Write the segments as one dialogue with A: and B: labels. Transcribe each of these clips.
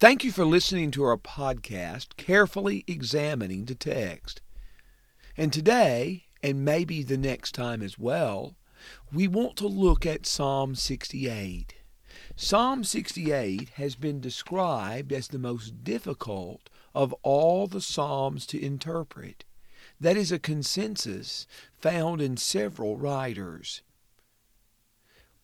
A: Thank you for listening to our podcast, Carefully Examining the Text. And today, and maybe the next time as well, we want to look at Psalm 68. Psalm 68 has been described as the most difficult of all the Psalms to interpret. That is a consensus found in several writers.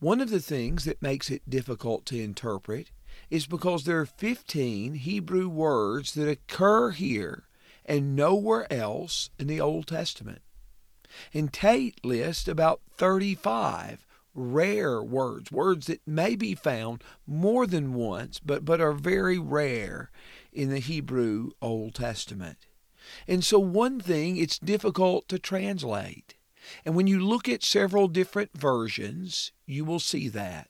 A: One of the things that makes it difficult to interpret is because there are 15 Hebrew words that occur here and nowhere else in the Old Testament. And Tate lists about 35 rare words, words that may be found more than once, but, but are very rare in the Hebrew Old Testament. And so, one thing, it's difficult to translate. And when you look at several different versions, you will see that.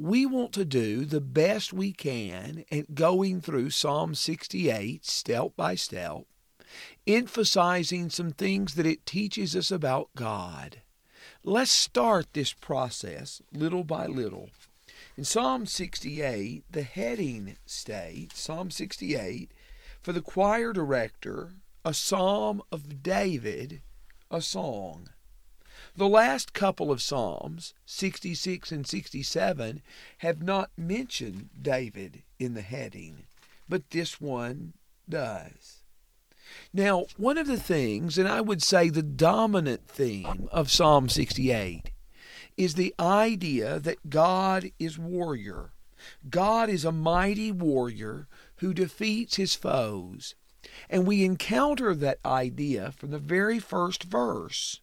A: We want to do the best we can at going through Psalm 68 step by step, emphasizing some things that it teaches us about God. Let's start this process little by little. In Psalm 68, the heading states Psalm 68 for the choir director, a psalm of David, a song. The last couple of Psalms, 66 and 67, have not mentioned David in the heading, but this one does. Now, one of the things, and I would say the dominant theme of Psalm 68, is the idea that God is warrior. God is a mighty warrior who defeats his foes. And we encounter that idea from the very first verse.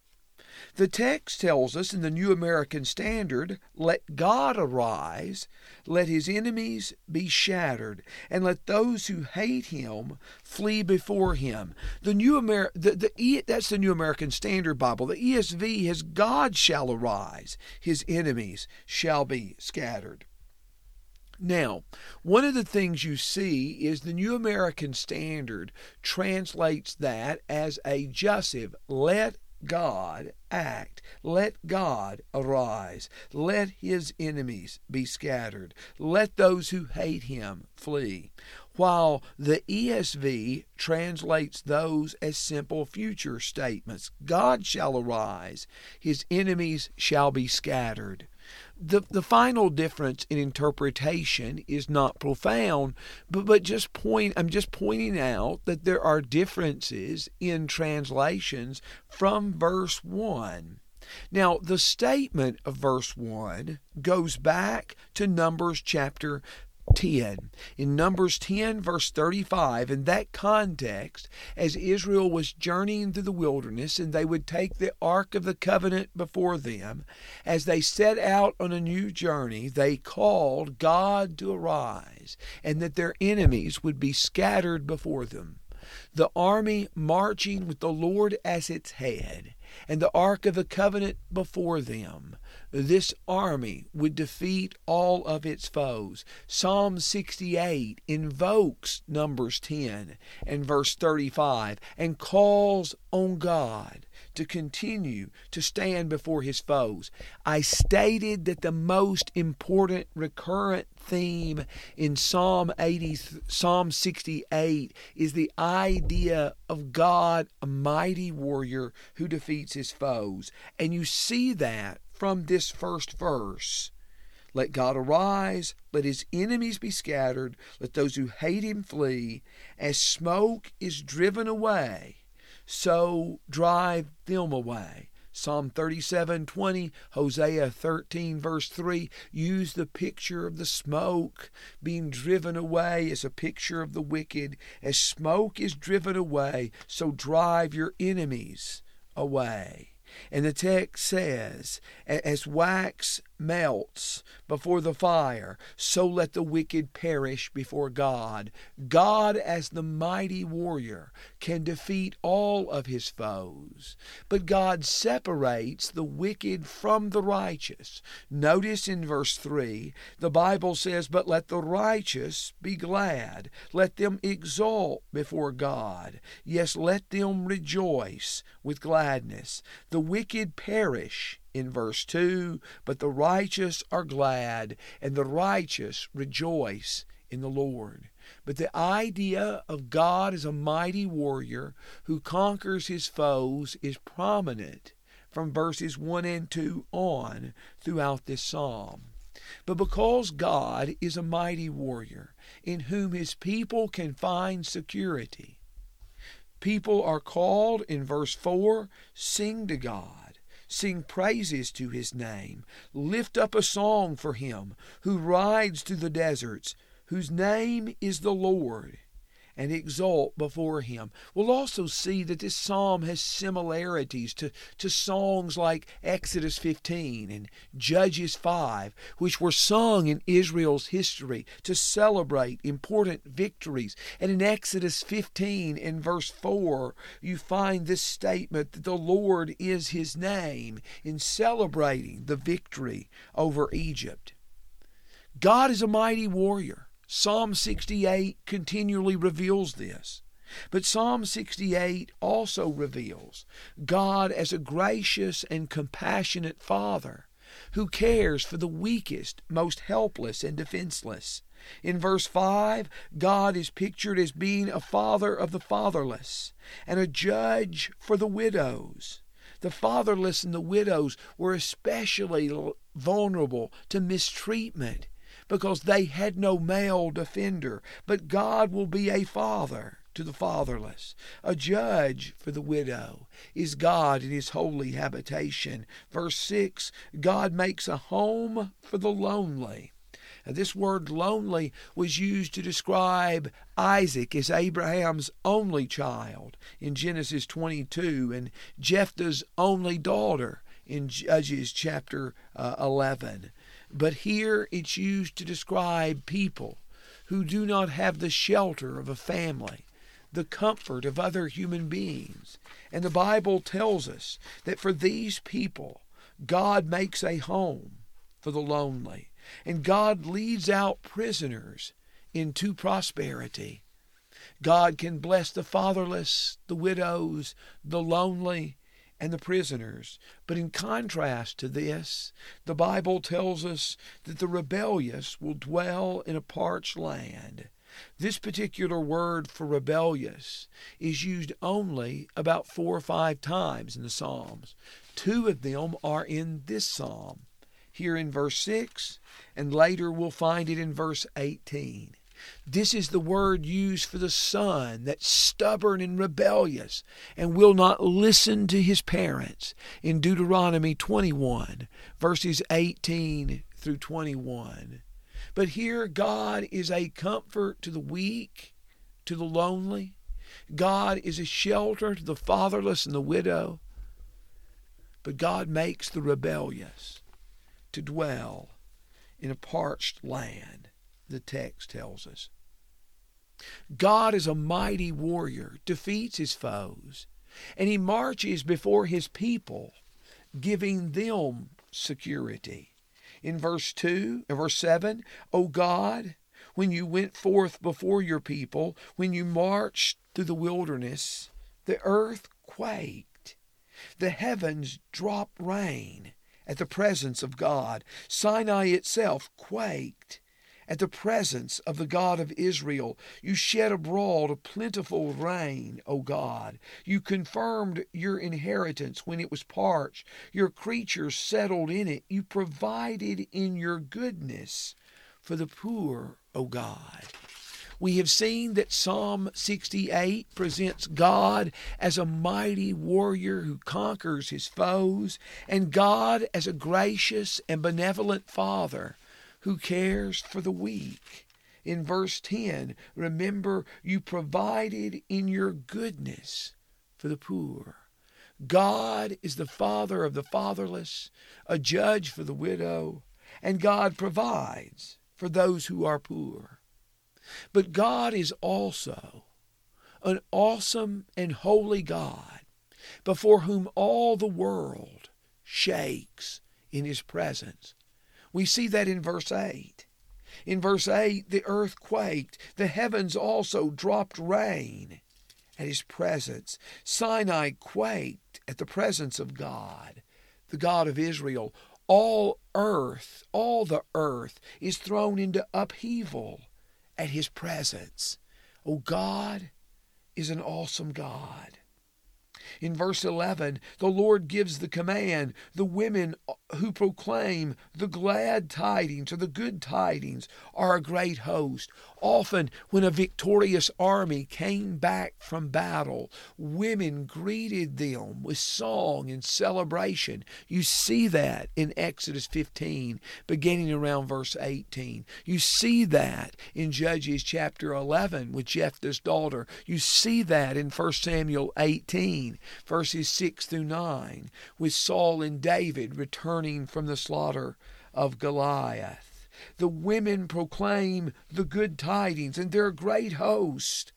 A: The text tells us in the New American Standard, let God arise, let his enemies be shattered, and let those who hate him flee before him. The New Amer- the, the, that's the New American Standard Bible. The ESV has God shall arise, his enemies shall be scattered. Now, one of the things you see is the New American Standard translates that as a jussive. Let God act. Let God arise. Let his enemies be scattered. Let those who hate him flee. While the ESV translates those as simple future statements God shall arise, his enemies shall be scattered. The, the final difference in interpretation is not profound, but, but just point I'm just pointing out that there are differences in translations from verse 1. Now, the statement of verse 1 goes back to Numbers chapter 10. In Numbers 10, verse 35, in that context, as Israel was journeying through the wilderness and they would take the Ark of the Covenant before them, as they set out on a new journey, they called God to arise and that their enemies would be scattered before them. The army marching with the Lord as its head and the Ark of the Covenant before them this army would defeat all of its foes. Psalm 68 invokes Numbers 10 and verse 35 and calls on God to continue to stand before his foes. I stated that the most important recurrent theme in Psalm 80 Psalm 68 is the idea of God, a mighty warrior who defeats his foes. And you see that from this first verse. Let God arise, let his enemies be scattered, let those who hate him flee. As smoke is driven away, so drive them away. Psalm 37:20, Hosea 13 verse 3 use the picture of the smoke being driven away as a picture of the wicked. As smoke is driven away, so drive your enemies away. And the text says, As wax melts before the fire, so let the wicked perish before God. God, as the mighty warrior, can defeat all of his foes, but God separates the wicked from the righteous. Notice in verse 3, the Bible says, But let the righteous be glad, let them exult before God. Yes, let them rejoice with gladness. The wicked perish in verse 2 But the righteous are glad, and the righteous rejoice in the Lord. But the idea of God as a mighty warrior who conquers his foes is prominent from verses 1 and 2 on throughout this psalm. But because God is a mighty warrior in whom his people can find security, people are called in verse 4 sing to God, sing praises to his name, lift up a song for him who rides through the deserts, whose name is the Lord and exult before him. We'll also see that this psalm has similarities to, to songs like Exodus 15 and Judges 5, which were sung in Israel's history to celebrate important victories. And in Exodus 15 and verse 4, you find this statement that the Lord is his name in celebrating the victory over Egypt. God is a mighty warrior. Psalm 68 continually reveals this. But Psalm 68 also reveals God as a gracious and compassionate Father who cares for the weakest, most helpless, and defenseless. In verse 5, God is pictured as being a father of the fatherless and a judge for the widows. The fatherless and the widows were especially vulnerable to mistreatment because they had no male defender. But God will be a father to the fatherless. A judge for the widow is God in his holy habitation. Verse 6 God makes a home for the lonely. Now, this word lonely was used to describe Isaac as Abraham's only child in Genesis 22 and Jephthah's only daughter in Judges chapter uh, 11. But here it's used to describe people who do not have the shelter of a family, the comfort of other human beings. And the Bible tells us that for these people, God makes a home for the lonely, and God leads out prisoners into prosperity. God can bless the fatherless, the widows, the lonely, and the prisoners. But in contrast to this, the Bible tells us that the rebellious will dwell in a parched land. This particular word for rebellious is used only about four or five times in the Psalms. Two of them are in this psalm, here in verse 6, and later we'll find it in verse 18. This is the word used for the son that's stubborn and rebellious and will not listen to his parents in Deuteronomy 21, verses 18 through 21. But here, God is a comfort to the weak, to the lonely. God is a shelter to the fatherless and the widow. But God makes the rebellious to dwell in a parched land the text tells us. God is a mighty warrior, defeats his foes, and he marches before his people, giving them security. In verse 2 and verse 7, O God, when you went forth before your people, when you marched through the wilderness, the earth quaked, the heavens dropped rain at the presence of God. Sinai itself quaked at the presence of the God of Israel. You shed abroad a plentiful rain, O God. You confirmed your inheritance when it was parched. Your creatures settled in it. You provided in your goodness for the poor, O God. We have seen that Psalm 68 presents God as a mighty warrior who conquers his foes, and God as a gracious and benevolent Father who cares for the weak. In verse 10, remember you provided in your goodness for the poor. God is the father of the fatherless, a judge for the widow, and God provides for those who are poor. But God is also an awesome and holy God before whom all the world shakes in his presence. We see that in verse 8. In verse 8, the earth quaked, the heavens also dropped rain at his presence. Sinai quaked at the presence of God, the God of Israel. All earth, all the earth, is thrown into upheaval at his presence. Oh, God is an awesome God. In verse 11, the Lord gives the command the women who proclaim the glad tidings or the good tidings are a great host. Often, when a victorious army came back from battle, women greeted them with song and celebration. You see that in Exodus 15, beginning around verse 18. You see that in Judges chapter 11 with Jephthah's daughter. You see that in 1 Samuel 18, verses 6 through 9, with Saul and David returning from the slaughter of Goliath. The women proclaim the good tidings, and they're a great host.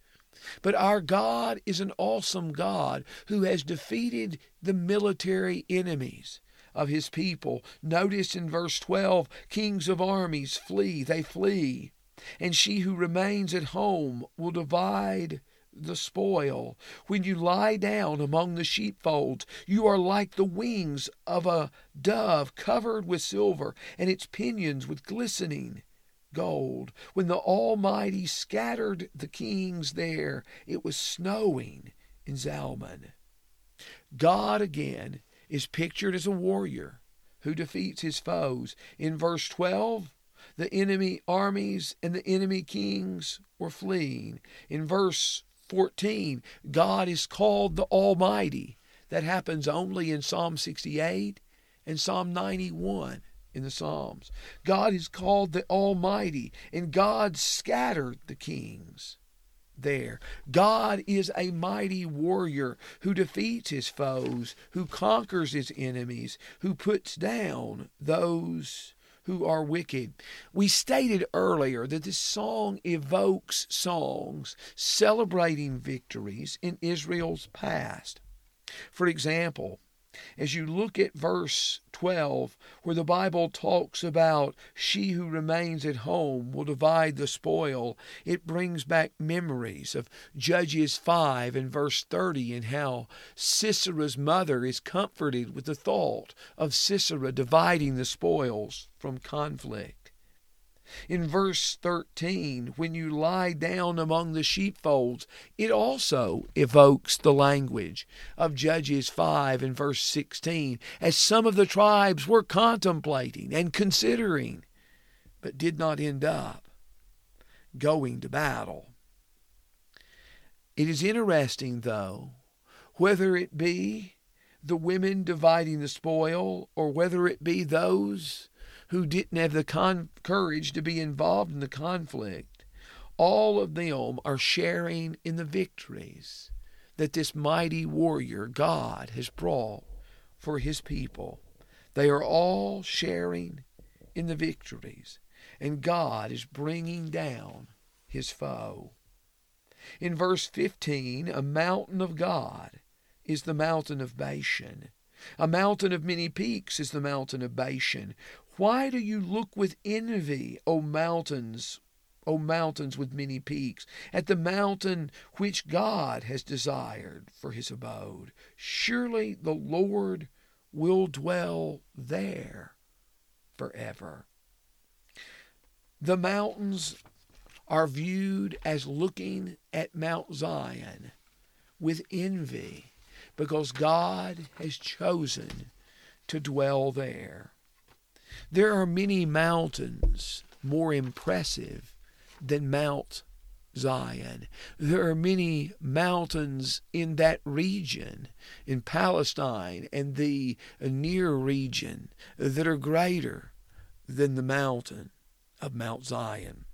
A: But our God is an awesome God who has defeated the military enemies of his people. Notice in verse 12 kings of armies flee, they flee. And she who remains at home will divide the spoil. When you lie down among the sheepfolds, you are like the wings of a dove covered with silver, and its pinions with glistening gold. When the Almighty scattered the kings there, it was snowing in Zalmon. God again is pictured as a warrior who defeats his foes. In verse 12, the enemy armies and the enemy kings were fleeing. In verse 14, God is called the Almighty. That happens only in Psalm 68 and Psalm 91 in the Psalms. God is called the Almighty, and God scattered the kings there. God is a mighty warrior who defeats his foes, who conquers his enemies, who puts down those who are wicked. We stated earlier that this song evokes songs celebrating victories in Israel's past. For example, as you look at verse 12, where the Bible talks about she who remains at home will divide the spoil, it brings back memories of Judges 5 and verse 30 and how Sisera's mother is comforted with the thought of Sisera dividing the spoils from conflict. In verse 13, when you lie down among the sheepfolds, it also evokes the language of Judges 5 and verse 16, as some of the tribes were contemplating and considering, but did not end up going to battle. It is interesting, though, whether it be the women dividing the spoil or whether it be those who didn't have the con- courage to be involved in the conflict, all of them are sharing in the victories that this mighty warrior God has brought for his people. They are all sharing in the victories, and God is bringing down his foe. In verse 15, a mountain of God is the mountain of Bashan. A mountain of many peaks is the mountain of Bashan. Why do you look with envy, O mountains, O mountains with many peaks, at the mountain which God has desired for his abode? Surely the Lord will dwell there forever. The mountains are viewed as looking at Mount Zion with envy because God has chosen to dwell there. There are many mountains more impressive than Mount Zion. There are many mountains in that region, in Palestine and the near region, that are greater than the mountain of Mount Zion.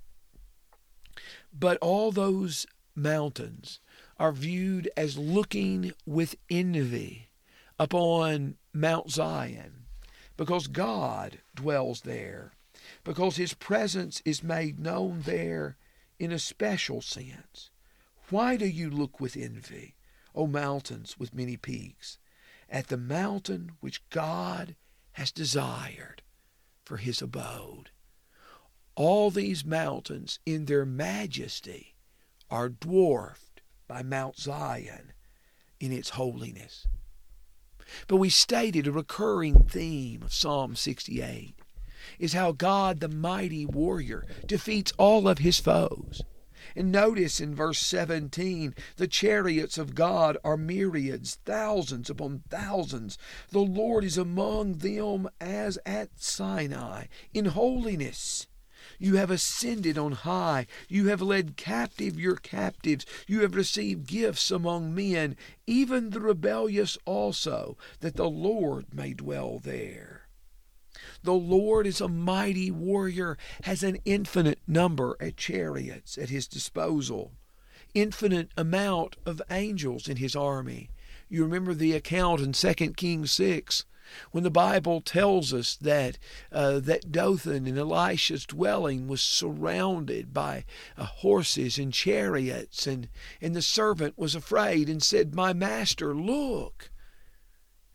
A: But all those mountains are viewed as looking with envy upon Mount Zion because God dwells there, because His presence is made known there in a special sense. Why do you look with envy, O mountains with many peaks, at the mountain which God has desired for His abode? All these mountains in their majesty are dwarfed by Mount Zion in its holiness. But we stated a recurring theme of Psalm 68 is how God, the mighty warrior, defeats all of his foes. And notice in verse 17, the chariots of God are myriads, thousands upon thousands. The Lord is among them as at Sinai, in holiness. You have ascended on high. You have led captive your captives. You have received gifts among men, even the rebellious also, that the Lord may dwell there. The Lord is a mighty warrior, has an infinite number of chariots at his disposal, infinite amount of angels in his army. You remember the account in 2 Kings 6 when the Bible tells us that uh, that Dothan and Elisha's dwelling was surrounded by uh, horses and chariots, and and the servant was afraid and said, "My master, look."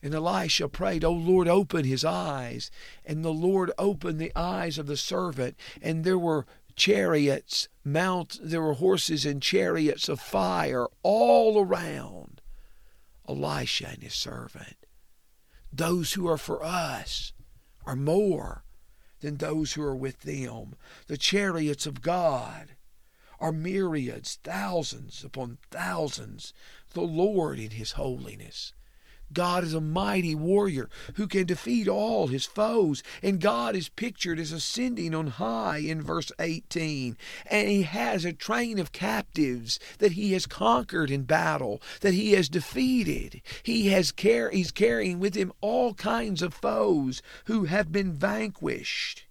A: And Elisha prayed, O Lord, open his eyes. And the Lord opened the eyes of the servant, and there were chariots, mount there were horses and chariots of fire all around Elisha and his servant. Those who are for us are more than those who are with them. The chariots of God are myriads, thousands upon thousands. The Lord in his holiness God is a mighty warrior who can defeat all his foes, and God is pictured as ascending on high in verse 18. And he has a train of captives that he has conquered in battle, that he has defeated. He has car- he's carrying with him all kinds of foes who have been vanquished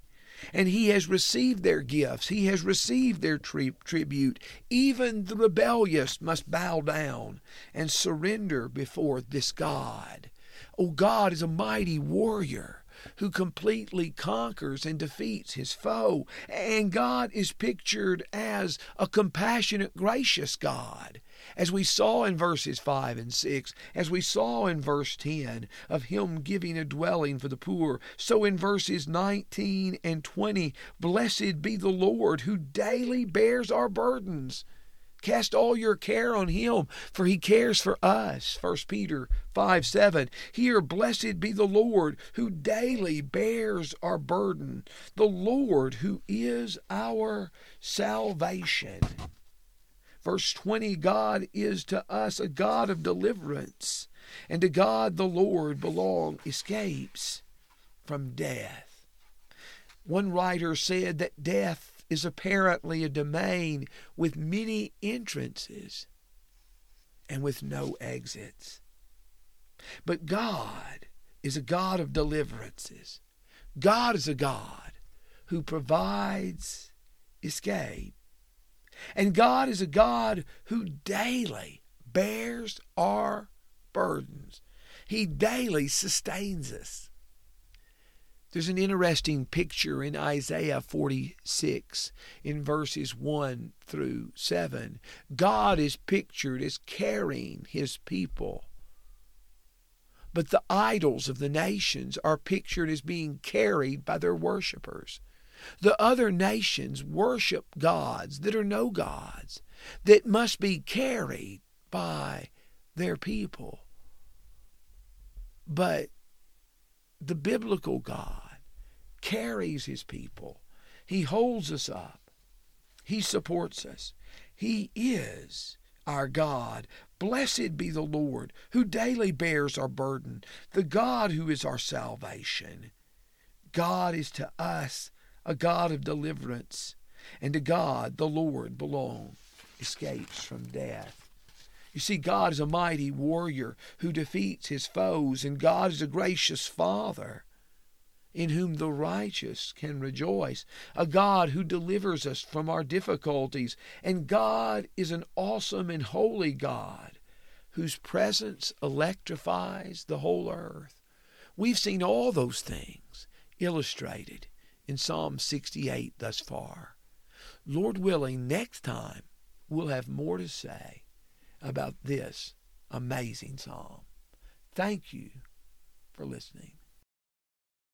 A: and he has received their gifts. He has received their tri- tribute. Even the rebellious must bow down and surrender before this God. Oh, God is a mighty warrior who completely conquers and defeats his foe. And God is pictured as a compassionate, gracious God as we saw in verses 5 and 6, as we saw in verse 10 of him giving a dwelling for the poor, so in verses 19 and 20, blessed be the Lord who daily bears our burdens. Cast all your care on him, for he cares for us. 1 Peter 5 7. Here, blessed be the Lord who daily bears our burden, the Lord who is our salvation. Verse 20 God is to us a God of deliverance, and to God the Lord belong escapes from death. One writer said that death is apparently a domain with many entrances and with no exits. But God is a God of deliverances. God is a God who provides escape. And God is a God who daily bears our burdens. He daily sustains us. There's an interesting picture in Isaiah 46 in verses 1 through 7. God is pictured as carrying his people. But the idols of the nations are pictured as being carried by their worshippers. The other nations worship gods that are no gods, that must be carried by their people. But the biblical God carries his people. He holds us up. He supports us. He is our God. Blessed be the Lord who daily bears our burden, the God who is our salvation. God is to us a God of deliverance, and to God the Lord belong escapes from death. You see, God is a mighty warrior who defeats his foes, and God is a gracious Father in whom the righteous can rejoice, a God who delivers us from our difficulties, and God is an awesome and holy God whose presence electrifies the whole earth. We've seen all those things illustrated in Psalm 68 thus far. Lord willing, next time we'll have more to say about this amazing psalm. Thank you for listening.